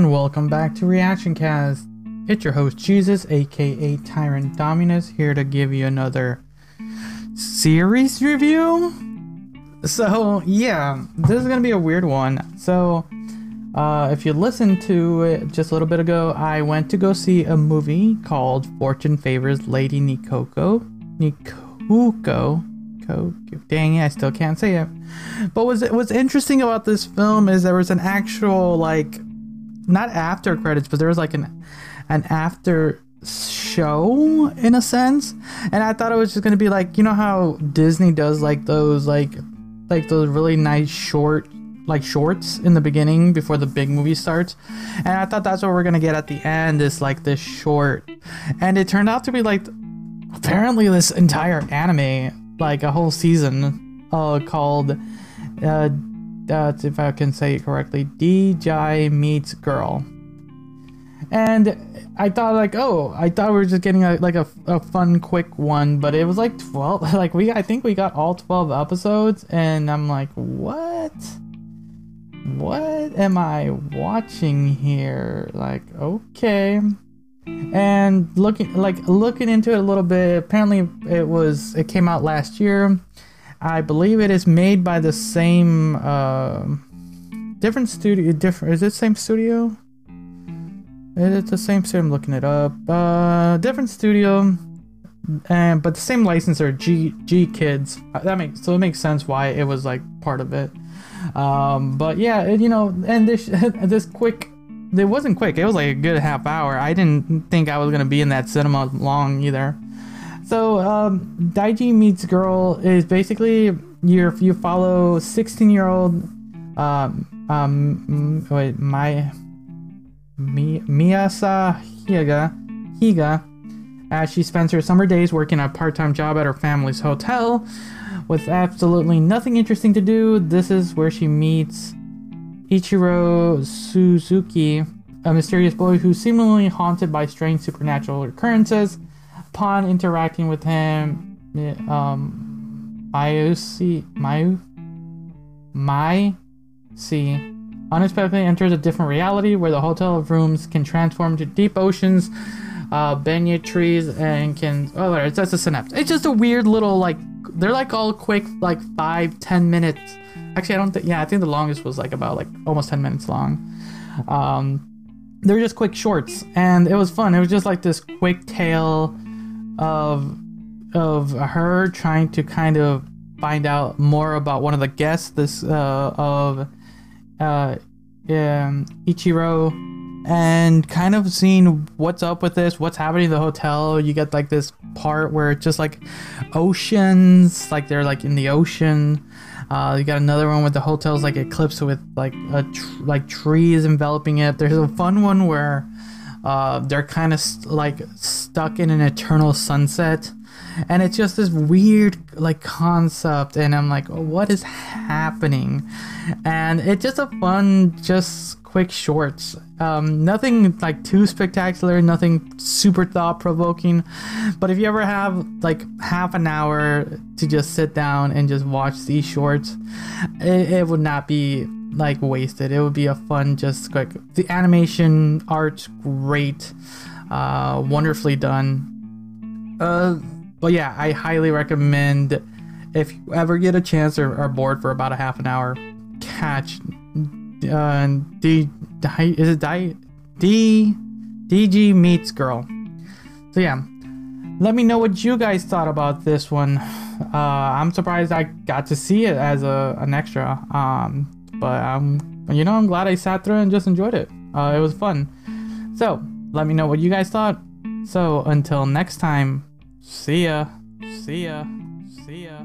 and welcome back to Reaction Cast. It's your host Jesus, aka Tyrant Dominus, here to give you another series review. So, yeah, this is gonna be a weird one. So, uh, if you listened to it just a little bit ago, I went to go see a movie called Fortune Favors Lady Nikoko. Nikuko. Ko- Dang it, I still can't say it. But what's interesting about this film is there was an actual like, not after credits, but there was like an an after show in a sense, and I thought it was just gonna be like you know how Disney does like those like like those really nice short like shorts in the beginning before the big movie starts? And i thought that's what we're gonna get at the end is like this short. And it turned out to be like apparently this entire anime like a whole season uh called uh that's if i can say it correctly Deji meets girl and I thought like, oh, I thought we were just getting a, like a, a fun quick one, but it was like twelve. Like we, I think we got all twelve episodes, and I'm like, what? What am I watching here? Like, okay. And looking like looking into it a little bit. Apparently, it was it came out last year. I believe it is made by the same uh, different studio. Different is it same studio? It's the same studio. I'm looking it up. Uh, different studio, and but the same licensor, G G Kids. Uh, That makes so it makes sense why it was like part of it. Um, but yeah, it, you know, and this this quick. It wasn't quick. It was like a good half hour. I didn't think I was gonna be in that cinema long either. So, um, Deji Meets Girl is basically you you follow 16 year old um um wait my Mi- Miyasa Higa, Higa, as she spends her summer days working a part-time job at her family's hotel with absolutely nothing interesting to do. This is where she meets Ichiro Suzuki, a mysterious boy who's seemingly haunted by strange supernatural occurrences. Upon interacting with him, um, Mayusi, Mayu, Mai, see unexpectedly enters a different reality where the hotel rooms can transform to deep oceans, uh, trees, and can. Oh, it's that's a synapse. It's just a weird little like. They're like all quick, like five, ten minutes. Actually, I don't think. Yeah, I think the longest was like about like almost ten minutes long. Um, they're just quick shorts, and it was fun. It was just like this quick tale of of her trying to kind of find out more about one of the guests. This uh, of uh, um, Ichiro and kind of seeing what's up with this, what's happening in the hotel. You get like this part where it's just like oceans, like they're like in the ocean. Uh, you got another one with the hotels like eclipse with like a tr- like trees enveloping it. There's a fun one where uh, they're kind of st- like stuck in an eternal sunset. And it's just this weird like concept and i'm like what is happening? And it's just a fun just quick shorts. Um, nothing like too spectacular nothing super thought-provoking. But if you ever have like half an hour to just sit down and just watch these shorts it, it would not be like wasted it would be a fun just quick the animation art, great uh, wonderfully done uh, but yeah, I highly recommend if you ever get a chance or are bored for about a half an hour, catch uh, D, D is it D D Deji meets girl. So yeah, let me know what you guys thought about this one. Uh, I'm surprised I got to see it as a an extra. Um, but um, you know, I'm glad I sat through and just enjoyed it. Uh, it was fun. So let me know what you guys thought. So until next time. See ya. See ya. See ya.